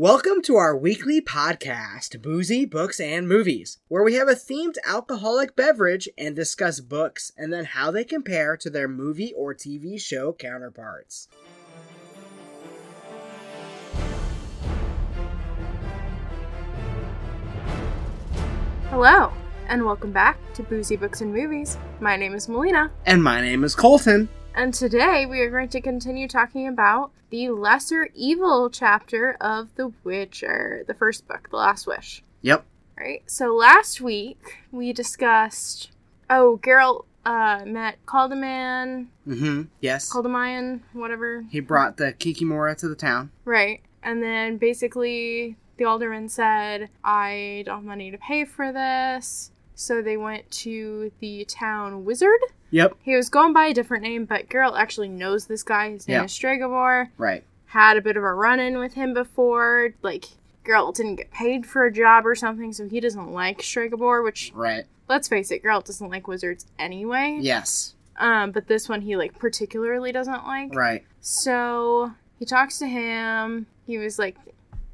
Welcome to our weekly podcast, Boozy, Books, and Movies, where we have a themed alcoholic beverage and discuss books and then how they compare to their movie or TV show counterparts. Hello, and welcome back to Boozy Books and Movies. My name is Melina, And my name is Colton. And today we are going to continue talking about the Lesser Evil chapter of The Witcher, the first book, The Last Wish. Yep. Right? So last week we discussed. Oh, Geralt uh, met Caldeman, Mm-hmm. Yes. Caldemayan, whatever. He brought the Kikimora to the town. Right. And then basically the alderman said, I don't have money to pay for this. So they went to the town wizard. Yep. He was going by a different name, but Geralt actually knows this guy. His name Yeah. is Stregobor. Right. Had a bit of a run in with him before. Like, Geralt didn't get paid for a job or something, so he doesn't like Stregobor, which, Right. let's face it, Geralt doesn't like wizards anyway. Yes. Um, but this one he, like, particularly doesn't like. Right. So he talks to him. He was like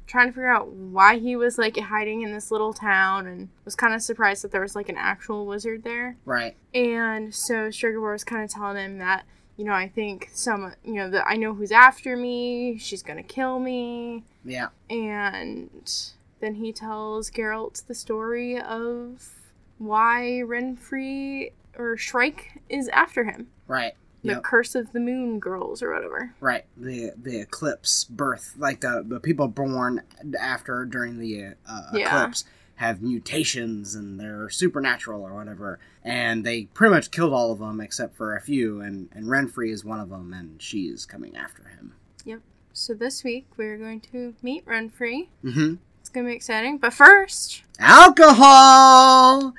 trying to figure out why he was like hiding in this little town and was kind of surprised that there was like an actual wizard there. Right. And so Stregobor was kind of telling him that, you know, I think some, you know, that I know who's after me. She's going to kill me. Yeah. And then he tells Geralt the story of why Renfri or Shrike is after him. Right. The Yep. curse of the moon girls or whatever. Right, the the eclipse birth, like the the people born after during the uh, Yeah. eclipse have mutations and they're supernatural or whatever, and they pretty much killed all of them except for a few, and and Renfri is one of them, and she's coming after him. Yep. So this week we're going to meet Renfri. Mm-hmm. It's gonna be exciting. But first, Alcohol,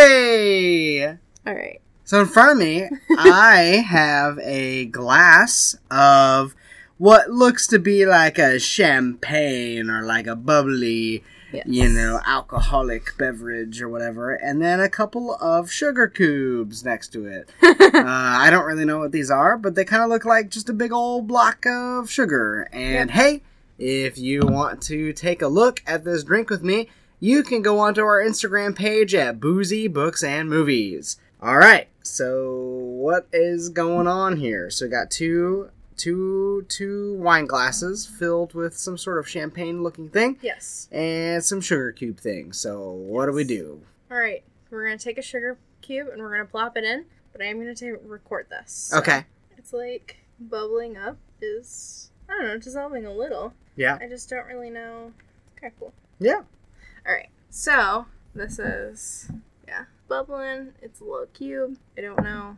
yay! all right. So in front of me, I have a glass of what looks to be like a champagne or like a bubbly, Yes. you know, alcoholic beverage or whatever, and then a couple of sugar cubes next to it. uh, I don't really know what these are, but they kind of look like just a big old block of sugar. And Yep. hey, if you want to take a look at this drink with me, you can go onto our Instagram page at Boozy Books and Movies. All right, so what is going on here? So we got two, two, two wine glasses filled with some sort of champagne-looking thing, Yes. and some sugar cube thing. So what do we do? All right. We're gonna take a sugar cube and we're gonna plop it in. But I am gonna record this. So Okay. It's like bubbling up is I don't know dissolving a little. Yeah. I just don't really know. Okay, cool. Yeah. All right. So this is bubbling. It's a little cube. I don't know.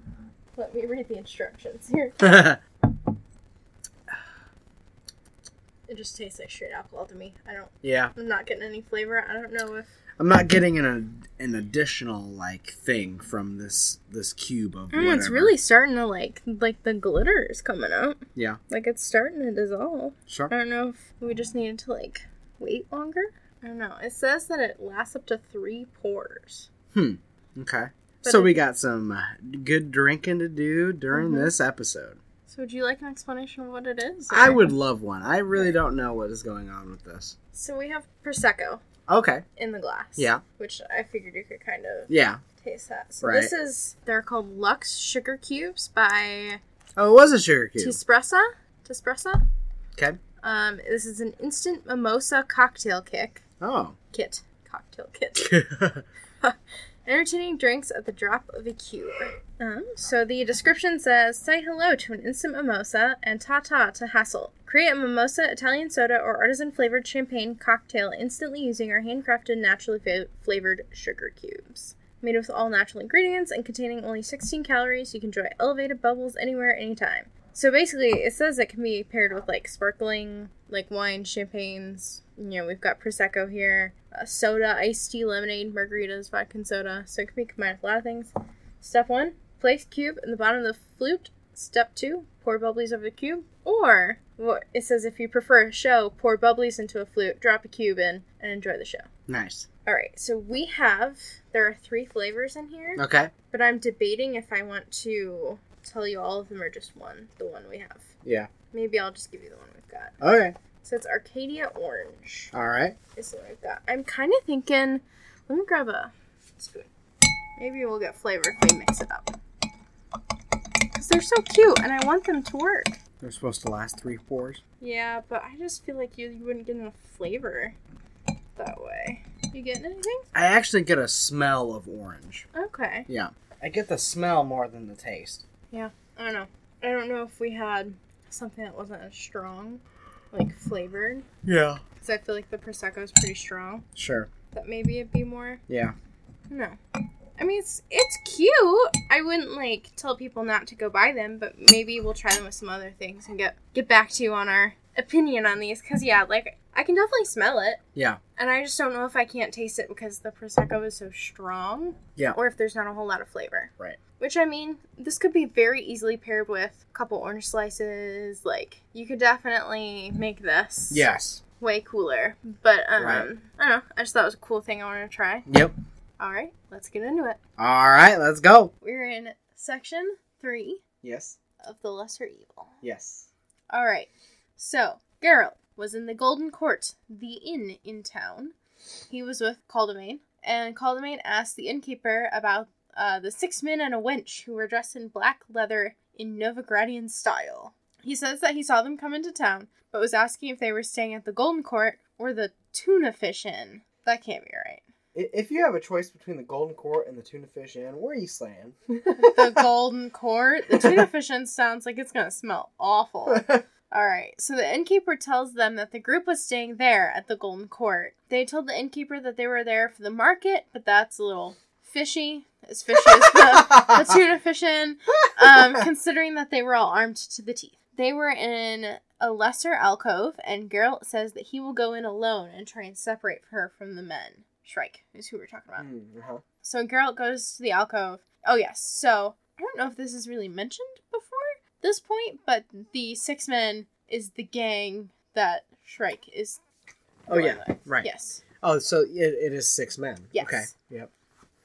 Let me read the instructions here. It just tastes like straight alcohol to me. I don't. yeah. I'm not getting any flavor. I don't know if. I'm not getting an an additional like thing from this this cube of. Mm, it's really starting to like like the glitter is coming out. Yeah. Like it's starting to dissolve. Sure. I don't know if we just needed to like wait longer. I don't know. It says that it lasts up to three pours. Okay. But so we got some good drinking to do during Mhm. this episode. So would you like an explanation of what it is? I would love one. I really don't know what is going on with this. So we have prosecco Okay. in the glass. Yeah. Which I figured you could kind of Yeah. taste that. So Right. this is they're called Lux Sugar Cubes by Oh, it was a sugar cube. Tespressa. Tespressa. Okay. Um, this is an instant mimosa cocktail kick Oh. kit. Cocktail kit. Entertaining drinks at the drop of a cube. Um, so the description says Say hello to an instant mimosa and ta ta to hassle. Create a mimosa, Italian soda, or artisan flavored champagne cocktail instantly using our handcrafted, naturally fa- flavored sugar cubes. Made with all natural ingredients and containing only 16 calories, you can enjoy elevated bubbles anywhere, anytime. So basically, it says it can be paired with like sparkling, like wine, champagnes. You know, we've got prosecco here, uh, soda, iced tea, lemonade, margaritas, vodka, and soda. So it can be combined with a lot of things. Step one: place cube in the bottom of the flute. Step two: pour bubblies over the cube. Or what it says, if you prefer a show, pour bubblies into a flute, drop a cube in, and enjoy the show. nice. All right, so we have there are three flavors in here, Okay. but I'm debating if I want to tell you all of them or just one. The one we have. Yeah. Maybe I'll just give you the one we've got. Okay. So it's Arcadia Orange. All right. Is it like that? I'm kind of thinking. Let me grab a spoon. Maybe we'll get flavor if we mix it up. Because they're so cute and I want them to work. They're supposed to last three pours. Yeah, but I just feel like you, you wouldn't get enough flavor that way. You getting anything? I actually get a smell of orange. Okay. Yeah. I get the smell more than the taste. Yeah. I don't know. I don't know if we had something that wasn't as strong, like flavored. Yeah. Because I feel like the Prosecco is pretty strong. Sure. That maybe it'd be more. Yeah. No. I mean, it's it's cute. I wouldn't like tell people not to go buy them, but maybe we'll try them with some other things and get get back to you on our opinion on these. Cause yeah, like I can definitely smell it, Yeah. and I just don't know if I can't taste it because the prosecco is so strong. Yeah. Or if there's not a whole lot of flavor. Right. Which I mean, this could be very easily paired with a couple orange slices. Like you could definitely make this Yes. way cooler. But um, Right. I don't know. I just thought it was a cool thing I wanted to try. Yep. All right, let's get into it. All right. Let's go. We're in section three Yes. of the Lesser Evil. Yes. All right. So Geralt was in the Golden Court, the inn in town. He was with Caldemein, and Caldemein asked the innkeeper about uh, the six men and a wench who were dressed in black leather in Novigradian style. He says that he saw them come into town, but was asking if they were staying at the Golden Court or the Tuna Fish Inn. That can't be right. If you have a choice between the Golden Court and the Tuna Fish Inn, where are you slaying? The Golden Court? The Tuna Fish Inn sounds like it's gonna smell awful. All right. So the innkeeper tells them that the group was staying there at the Golden Court. They told the innkeeper that they were there for the market, but that's a little fishy. As fishy as the, the Tuna Fish Inn, um, considering that they were all armed to the teeth. They were in a lesser alcove, and Geralt says that he will go in alone and try and separate her from the men. Shrike is who we're talking about. Mm, uh-huh. So Geralt goes to the alcove. Oh yes. So I don't know if this is really mentioned before this point, but the six men is the gang that Shrike is. Oh yeah. with. Right. Yes, Oh, so it, it is six men. Yes. Okay. Yep.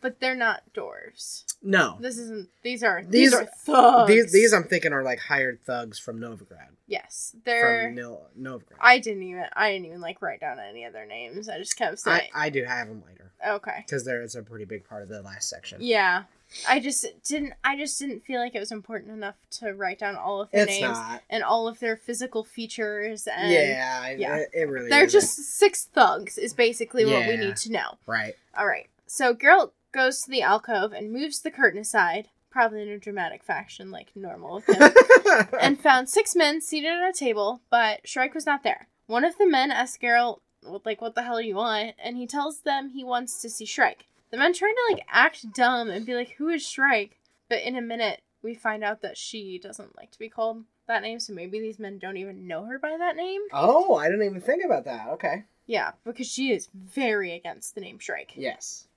but they're not dwarves. No. This isn't. These are These- these, are thugs. These these I'm thinking are like hired thugs from Novigrad. yes, they're. From Nil- Novigrad. I didn't even. I didn't even like write down any of their names. I just kept I. I do have them later okay. because there is a pretty big part of the last section. Yeah. I just didn't. I just didn't feel like it was important enough to write down all of their It's names not. and all of their physical features and yeah, yeah. It, it really. They're isn't. just six thugs, is basically what we need to know. right. All right. So Geralt goes to the alcove and moves the curtain aside, probably in a dramatic fashion, like normal with him, and found six men seated at a table, but Shrike was not there. One of the men asks Geralt, like, what the hell do you want? And he tells them he wants to see Shrike. The men trying to, like, act dumb and be like, who is Shrike? But in a minute, we find out that she doesn't like to be called that name, so maybe these men don't even know her by that name. oh, I didn't even think about that. Okay. Yeah, because she is very against the name Shrike. Yes.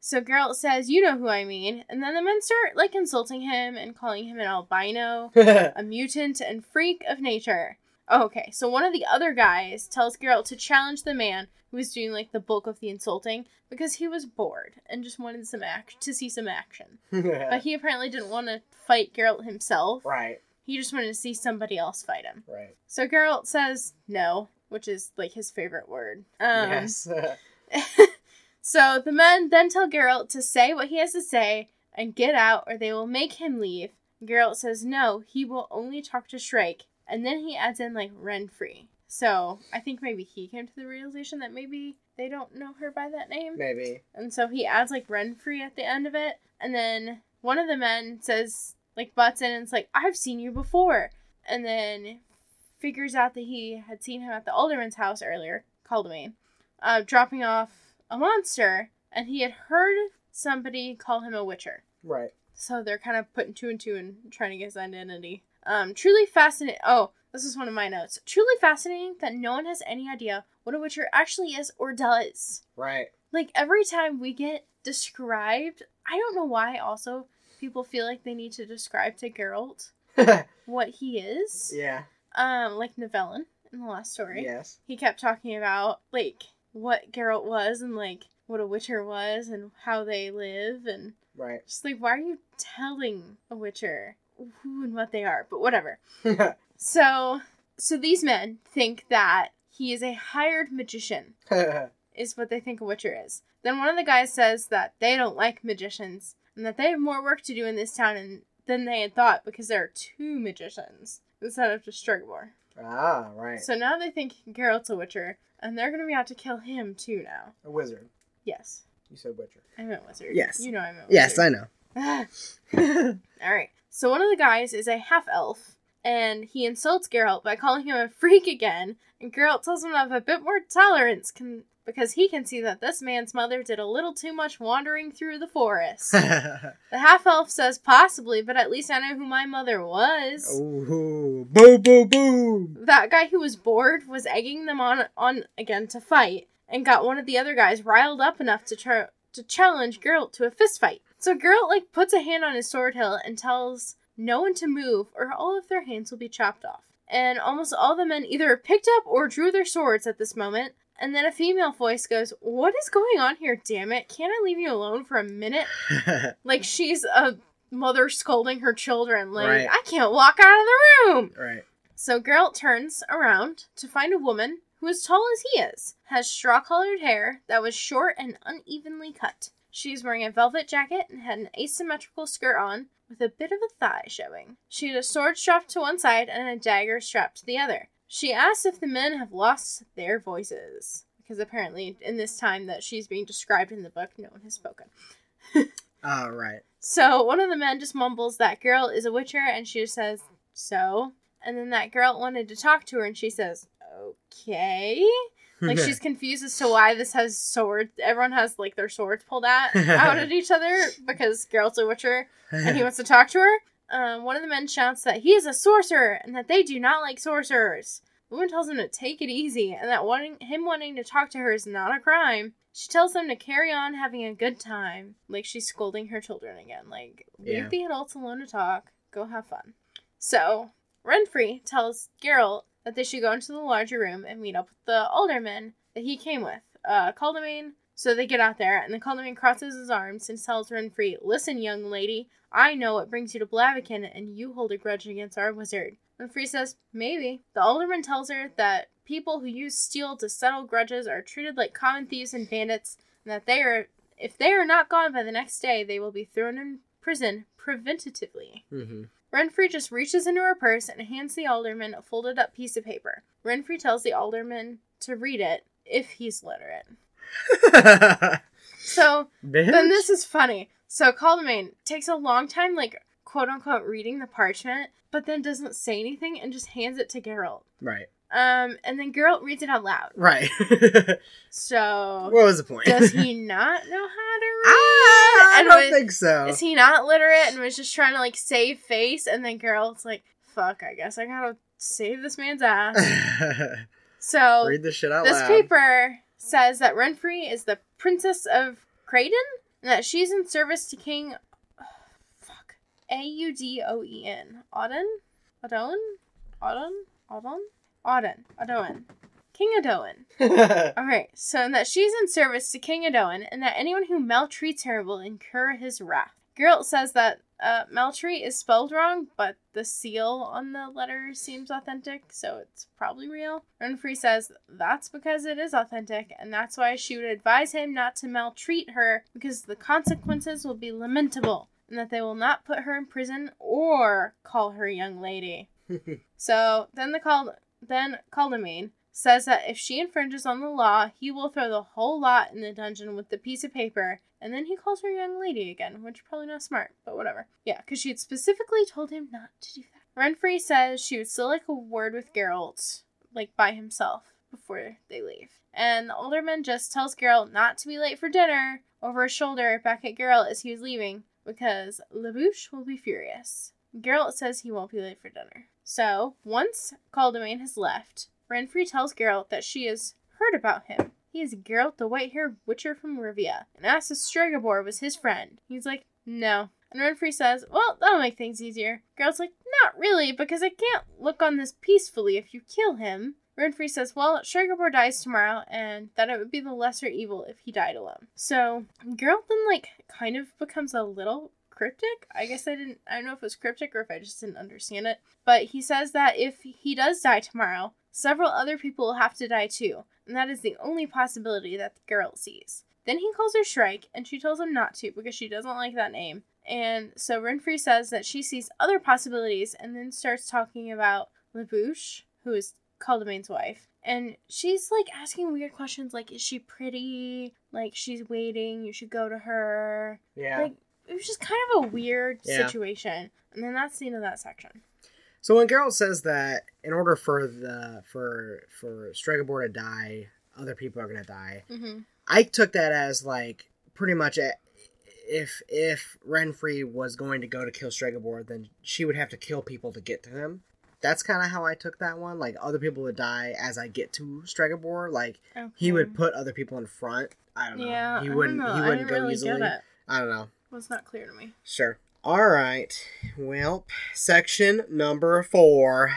So Geralt says, You know who I mean. And then the men start, like, insulting him and calling him an albino, a mutant, and freak of nature. Oh, okay, so one of the other guys tells Geralt to challenge the man who was doing, like, the bulk of the insulting because he was bored and just wanted some act to see some action. But he apparently didn't want to fight Geralt himself. right. He just wanted to see somebody else fight him. Right. So Geralt says no, which is, like, his favorite word. Um, yes. so the men then tell Geralt to say what he has to say and get out, or they will make him leave. Geralt says no, he will only talk to Shrike, and then he adds in like Renfri. So I think maybe he came to the realization that maybe they don't know her by that name, Maybe. and so he adds like Renfri at the end of it, and then one of the men says like butts in and it's like I've seen you before, and then figures out that he had seen him at the alderman's house earlier, Caldemein, uh, dropping off a monster, and he had heard somebody call him a witcher. Right. So they're kind of putting two and two and trying to get his identity. Um, truly fascinating. Oh, this is one of my notes. Truly fascinating that no one has any idea what a witcher actually is or does. Right. Like every time we get described, I don't know why. Also, people feel like they need to describe to Geralt what he is. yeah. Um, like Nivellen in the last story Yes. he kept talking about like what Geralt was and like what a witcher was and how they live and Right. just like why are you telling a witcher who and what they are but whatever so so these men think that he is a hired magician, is what they think a witcher is. Then one of the guys says that they don't like magicians and that they have more work to do in this town and, than they had thought because there are two magicians instead of just Stregobor. ah, right. So now they think Geralt's a witcher and they're going to be out to kill him too now. a wizard. Yes. You said witcher. I meant wizard. Yes. You know I meant Yes. I know. All right. So one of the guys is a half elf, and he insults Geralt by calling him a freak again. And Geralt tells him to have a bit more tolerance, can, because he can see that this man's mother did a little too much wandering through the forest. the half elf says possibly, but at least I know who my mother was. Ooh, boo, boo, boo. That guy who was bored was egging them on on again to fight, and got one of the other guys riled up enough to try to challenge Geralt to a fist fight. So Geralt like puts a hand on his sword hilt and tells no one to move, or all of their hands will be chopped off. And almost all the men either picked up or drew their swords at this moment. And then a female voice goes, "What is going on here? Damn it! Can't I leave you alone for a minute?" Like she's a mother scolding her children. Like Right. I can't walk out of the room. right. So Geralt turns around to find a woman who is tall as he is, has straw colored hair that was short and unevenly cut. She's wearing a velvet jacket and had an asymmetrical skirt on with a bit of a thigh showing. She had a sword strapped to one side and a dagger strapped to the other. She asks if the men have lost their voices. Because apparently, in this time that she's being described in the book, no one has spoken. All ah, right. So one of the men just mumbles that girl is a witcher, and she just says, "So." And then that girl wanted to talk to her, and she says, "Okay." Like she's confused as to why this has swords. Everyone has like their swords pulled out out at each other because Geralt's a witcher and he wants to talk to her. Um, one of the men shouts that he is a sorcerer and that they do not like sorcerers. The woman tells him to take it easy and that wanting him wanting to talk to her is not a crime. She tells them to carry on having a good time, like she's scolding her children again. Like leave Yeah. the adults alone to talk. Go have fun. So Renfri tells Geralt that they should go into the larger room and meet up with the alderman that he came with, uh, Caldemein. So they get out there, and the Caldemein crosses his arms and tells Renfri, Listen, young lady, I know what brings you to Blaviken, and you hold a grudge against our wizard. Renfri says, Maybe. The alderman tells her that people who use steel to settle grudges are treated like common thieves and bandits, and that they are, if they are not gone by the next day, they will be thrown in prison preventatively. Mhm. Renfri just reaches into her purse and hands the alderman a folded up piece of paper. Renfri tells the alderman to read it if he's literate. So then this is funny. So Caldemein takes a long time, like quote unquote, reading the parchment, but then doesn't say anything and just hands it to Geralt. right. Um, and then Geralt reads it out loud. Right. So what was the point? does he not know how to read? Ah, I don't was- think so. Is he not literate and was just trying to like save face? And then Geralt's like, "Fuck, I guess I gotta save this man's ass." So Read this shit out this loud. paper says that Renfri is the princess of Creyden and that she's in service to King. fuck. A U D O E N. Auden? Auden? Auden? Audon? Auden. Adoin. King Adoin. Alright, so that she's in service to King Adoin and that anyone who maltreats her will incur his wrath. Geralt says that uh, maltreat is spelled wrong, but the seal on the letter seems authentic, so it's probably real. Renfri says that's because it is authentic, and that's why she would advise him not to maltreat her because the consequences will be lamentable, and that they will not put her in prison or call her young lady. So then the called then Caldemein says that if she infringes on the law, he will throw the whole lot in the dungeon with the piece of paper, and then he calls her young lady again, which is probably not smart, but whatever. Yeah, because she had specifically told him not to do that. Renfri says she would still like a word with Geralt, like by himself, before they leave. And the alderman just tells Geralt not to be late for dinner over his shoulder back at Geralt as he was leaving, because Labouche will be furious. Geralt says he won't be late for dinner. So, once Caldemein has left, Renfri tells Geralt that she has heard about him. He is Geralt the white haired witcher from Rivia, and asks if Stregobor was his friend. He's like, no. And Renfri says, well, that'll make things easier. Geralt's like, not really, because I can't look on this peacefully if you kill him. Renfri says, well, Stregobor dies tomorrow, and that it would be the lesser evil if he died alone. So, Geralt then, like, kind of becomes a little cryptic. I guess I didn't. I don't know if it was cryptic or if I just didn't understand it. But he says that if he does die tomorrow, several other people will have to die too, and that is the only possibility that the girl sees. Then he calls her Shrike, and she tells him not to because she doesn't like that name. And so Renfri says that she sees other possibilities, and then starts talking about LaBouche, who is Caldemein's wife. And she's like asking weird questions like, is she pretty? Like, she's waiting, you should go to her. Yeah. Like, it was just kind of a weird Yeah. situation. And then that's the end of that section. So when Geralt says that in order for the for for Stregobor to die, other people are gonna die, Mm-hmm. I took that as like pretty much a, if if Renfri was going to go to kill Stregobor, then she would have to kill people to get to him. That's kind of how I took that one. Like other people would die as I get to Stregobor. Like he would put other people in front. I don't know. Yeah, he I wouldn't. Don't know. He I wouldn't go really easily. Get it. I don't know. Was not clear to me. Sure. All right. Well, section number four.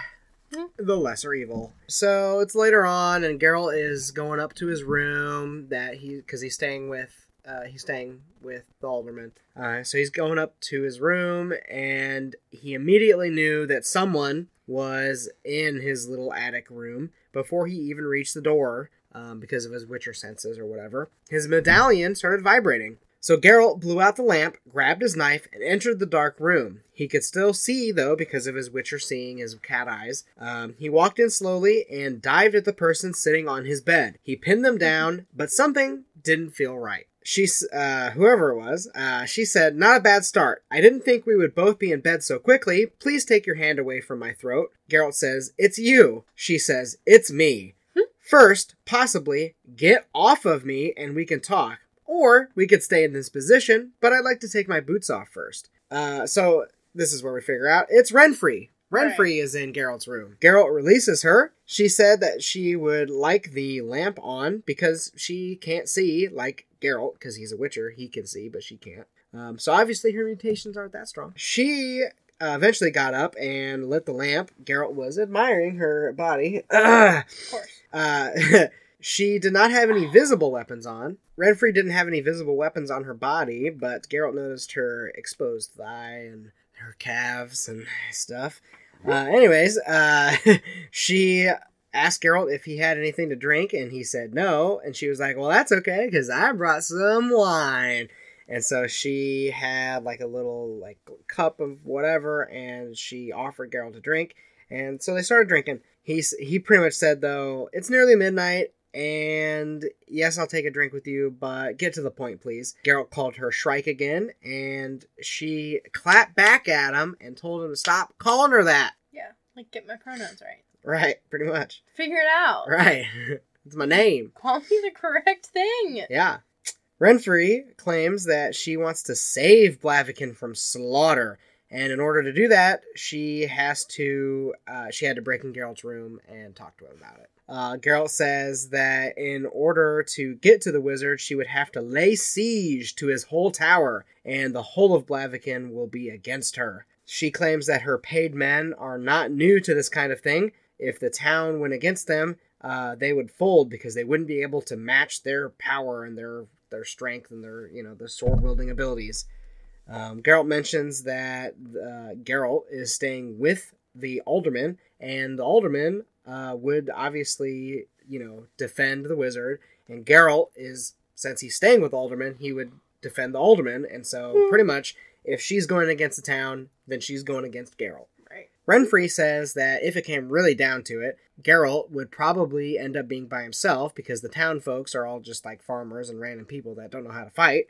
Hmm. The lesser evil. So it's later on, and Geralt is going up to his room that he because he's staying with uh, he's staying with the alderman. Uh, so he's going up to his room, and he immediately knew that someone was in his little attic room before he even reached the door um, because of his Witcher senses or whatever. His medallion started vibrating. So Geralt blew out the lamp, grabbed his knife, and entered the dark room. He could still see, though, because of his Witcher seeing, his cat eyes. Um, he walked in slowly and dived at the person sitting on his bed. He pinned them down, but something didn't feel right. She, uh, whoever it was, uh, she said, Not a bad start. I didn't think we would both be in bed so quickly. Please take your hand away from my throat. Geralt says, It's you. She says, It's me. First, possibly, get off of me and we can talk. Or we could stay in this position, but I'd like to take my boots off first. Uh, so this is where we figure out it's Renfri. Renfri Right. is in Geralt's room. Geralt releases her. She said that she would like the lamp on because she can't see like Geralt because he's a Witcher. He can see, but she can't. Um, so obviously her mutations aren't that strong. She uh, eventually got up and lit the lamp. Geralt was admiring her body. Ugh. Of course. Uh, she did not have any visible weapons on. Renfri didn't have any visible weapons on her body, but Geralt noticed her exposed thigh and her calves and stuff. Uh, anyways, uh, she asked Geralt if he had anything to drink, and he said no. And she was like, "Well, that's okay, because I brought some wine." And so she had like a little like cup of whatever, and she offered Geralt to drink. And so they started drinking. He's he pretty much said though, it's nearly midnight, and yes, I'll take a drink with you, but get to the point, please. Geralt called her Shrike again, and she clapped back at him and told him to stop calling her that. Yeah. Like, get my pronouns right. Right, pretty much. Figure it out. Right. it's my name. Call me the correct thing. Yeah. Renfri claims that she wants to save Blaviken from slaughter, and in order to do that, she has to uh, she had to break in Geralt's room and talk to him about it. Uh, Geralt says that in order to get to the wizard, she would have to lay siege to his whole tower, and the whole of Blaviken will be against her. She claims that her paid men are not new to this kind of thing. If the town went against them, uh, they would fold because they wouldn't be able to match their power and their their strength and their you know the sword wielding abilities. Um, Geralt mentions that uh, Geralt is staying with the alderman, and the alderman uh, would obviously you know defend the wizard, and Geralt is since he's staying with alderman, he would defend the alderman, and so pretty much if she's going against the town, then she's going against Geralt. Right. Renfri says that if it came really down to it, Geralt would probably end up being by himself because the town folks are all just like farmers and random people that don't know how to fight.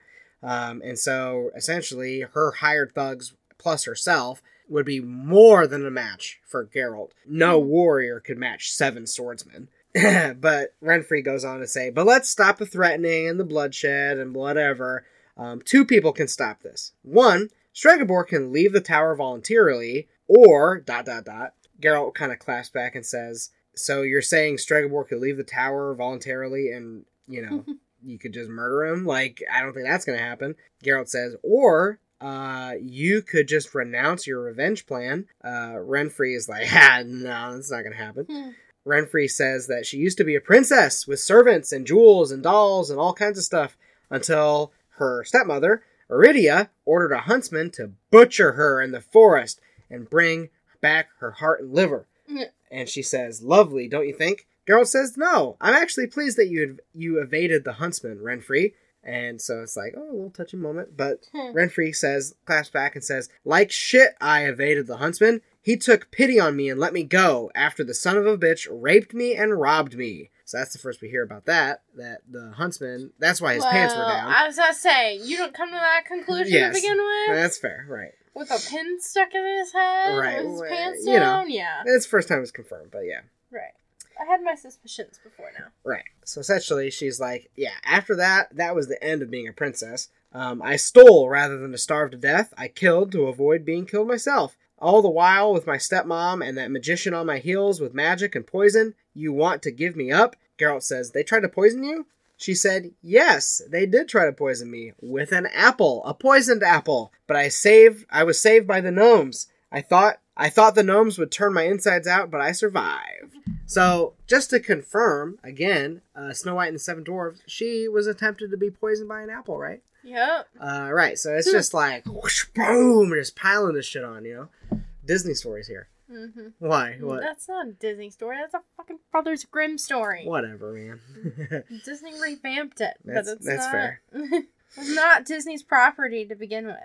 Um, and so essentially, her hired thugs plus herself would be more than a match for Geralt. No warrior could match seven swordsmen. but Renfri goes on to say, but let's stop the threatening and the bloodshed and whatever. Um, two people can stop this. One, Stregobor can leave the tower voluntarily, or dot dot dot. Geralt kind of claps back and says, "So you're saying Stregobor could leave the tower voluntarily, and you know you could just murder him? Like I don't think that's gonna happen." Geralt says, "Or." Uh, you could just renounce your revenge plan. Uh, Renfri is like, ah, no, that's not gonna happen. Hmm. Renfri says that she used to be a princess with servants and jewels and dolls and all kinds of stuff until her stepmother Iridia ordered a huntsman to butcher her in the forest and bring back her heart and liver. Yeah. And she says, Lovely, don't you think? Geralt says, No, I'm actually pleased that you you evaded the huntsman, Renfri. And so it's like, oh, a little touching moment. But Hmm. Renfri says, claps back and says, Like shit, I evaded the huntsman. He took pity on me and let me go after the son of a bitch raped me and robbed me. So that's the first we hear about that. That the huntsman, that's why his pants were down. I was gonna say, you don't come to that conclusion Yes. to begin with? That's fair, right. With a pin stuck in his head? Right, With his well, pants you know. down? Yeah. It's the first time it's confirmed, but yeah. Right. I had my suspicions before now. Right. So essentially, she's like, yeah, after that, that was the end of being a princess. Um, I stole rather than to starve to death. I killed to avoid being killed myself. All the while, with my stepmom and that magician on my heels with magic and poison, you want to give me up? Geralt says, They tried to poison you? She said, Yes, they did try to poison me with an apple, a poisoned apple. But I saved I was saved by the gnomes. I thought I thought the gnomes would turn my insides out, but I survived. So, just to confirm, again, uh, Snow White and the Seven Dwarfs, she was attempted to be poisoned by an apple, right? Yep. Uh, right, so it's just like, whoosh, boom, just piling this shit on, you know? Disney stories here. hmm Why? What? That's not a Disney story. That's a fucking Brothers Grimm story. Whatever, man. Disney revamped it, That's- but it's that's not. fair. it's not Disney's property to begin with.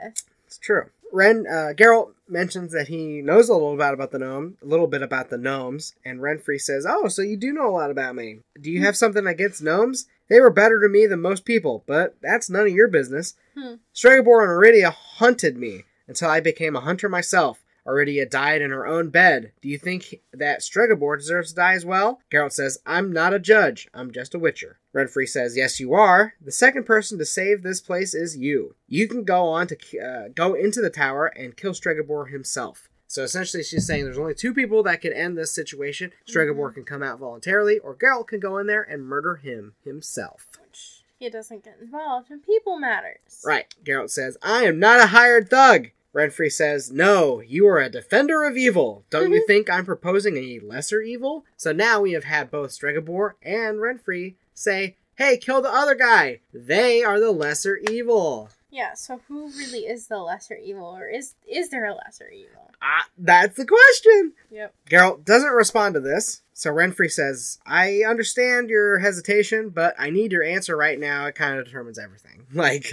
It's true. Ren uh, Geralt mentions that he knows a little bit about the gnome, a little bit about the gnomes, and Renfri says, "Oh, so you do know a lot about me? Do you have something against gnomes? They were better to me than most people, but that's none of your business. Hmm. Stregobor and Iridia hunted me until I became a hunter myself. Iridia died in her own bed. Do you think that Stregobor deserves to die as well? Geralt says, I'm not a judge. I'm just a witcher. Renfri says, Yes, you are. The second person to save this place is you. You can go on to uh, go into the tower and kill Stregobor himself. So essentially, she's saying there's only two people that can end this situation. Stregobor can come out voluntarily, or Geralt can go in there and murder him himself. Which he doesn't get involved in people matters. Right. Geralt says, I am not a hired thug. Renfri says, No, you are a defender of evil. Don't you think I'm proposing a lesser evil? So now we have had both Stregobor and Renfri say, Hey, kill the other guy. They are the lesser evil. Yeah. So who really is the lesser evil, or is is there a lesser evil? Ah, that's the question. Yep. Geralt doesn't respond to this. So Renfri says, I understand your hesitation, but I need your answer right now. It kind of determines everything. Like,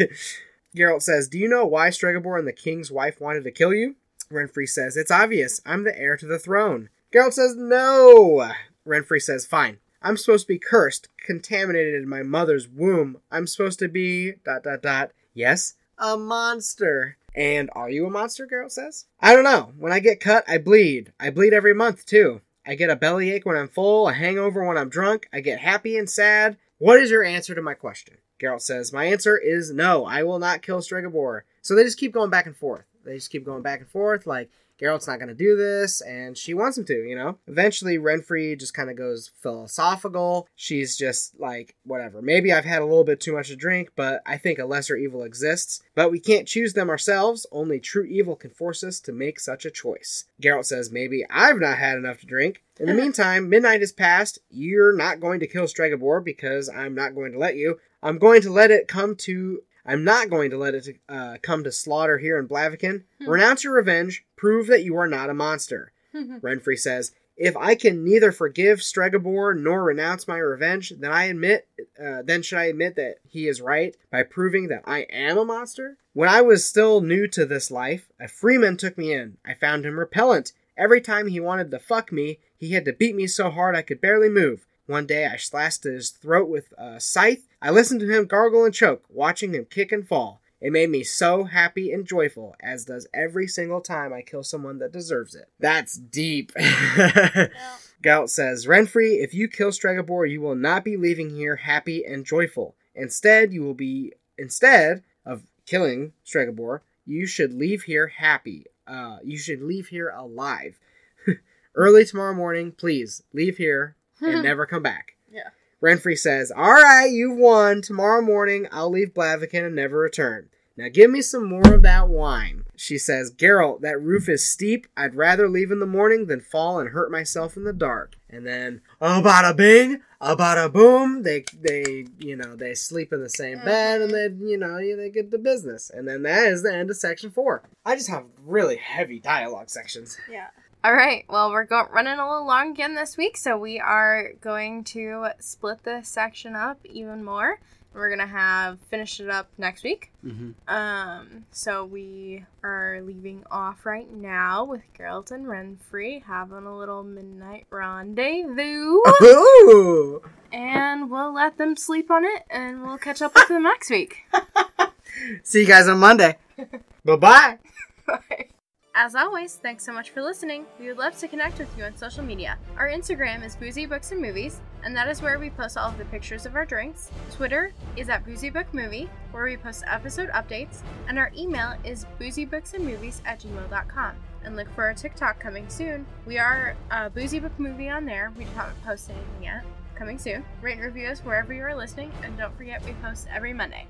Geralt says, Do you know why Stregobor and the king's wife wanted to kill you? Renfri says, It's obvious. I'm the heir to the throne. Geralt says, No. Renfri says, Fine. I'm supposed to be cursed, contaminated in my mother's womb. I'm supposed to be. dot dot dot. Yes, a monster. And are you a monster? Geralt says. I don't know. When I get cut, I bleed. I bleed every month, too. I get a bellyache when I'm full, a hangover when I'm drunk, I get happy and sad. What is your answer to my question? Geralt says, My answer is no, I will not kill Stregobor. So they just keep going back and forth. They just keep going back and forth, like, Geralt's not going to do this, and she wants him to, you know? Eventually, Renfri just kind of goes philosophical. She's just like, whatever. Maybe I've had a little bit too much to drink, but I think a lesser evil exists. But we can't choose them ourselves. Only true evil can force us to make such a choice. Geralt says, Maybe I've not had enough to drink. In the uh-huh. meantime, midnight has passed. You're not going to kill Stregobor because I'm not going to let you. I'm going to let it come to. I'm not going to let it uh, come to slaughter here in Blaviken. Renounce your revenge. Prove that you are not a monster. Renfri says, "If I can neither forgive Stregobor nor renounce my revenge, then I admit, uh, then should I admit that he is right by proving that I am a monster? When I was still new to this life, a freeman took me in. I found him repellent. Every time he wanted to fuck me, he had to beat me so hard I could barely move. One day I slashed his throat with a scythe. I listened to him gargle and choke, watching him kick and fall. It made me so happy and joyful, as does every single time I kill someone that deserves it. That's deep. Gout says, Renfri, if you kill Stregobor, you will not be leaving here happy and joyful. Instead, you will be instead of killing Stregobor, you should leave here happy. Uh, you should leave here alive. Early tomorrow morning, please leave here and never come back. Yeah. Renfri says, All right, you've won. Tomorrow morning, I'll leave Blaviken and never return. Now give me some more of that wine. she says, Geralt, that roof is steep. I'd rather leave in the morning than fall and hurt myself in the dark. And then, oh, bada bing, about a bada boom. They, they, you know, they sleep in the same bed and mm-hmm. they, you know, they get the business. And then that is the end of section four. I just have really heavy dialogue sections. Yeah. All right. Well, we're go- running a little long again this week, so we are going to split this section up even more. We're gonna have finish it up next week. Mm-hmm. Um, so we are leaving off right now with Geralt and Renfri having a little midnight rendezvous, Ooh! and we'll let them sleep on it, and we'll catch up with them next week. See you guys on Monday. bye bye. Bye. As always, thanks so much for listening. We would love to connect with you on social media. Our Instagram is Boozy Books and Movies, and that is where we post all of the pictures of our drinks. Twitter is at Boozy Book Movie, where we post episode updates, and our email is boozybooksandmovies at gmail.com. And look for our TikTok coming soon. We are a Boozy Book Movie on there. We haven't posted anything yet. Coming soon. Rate and review us wherever you are listening, and don't forget we post every Monday.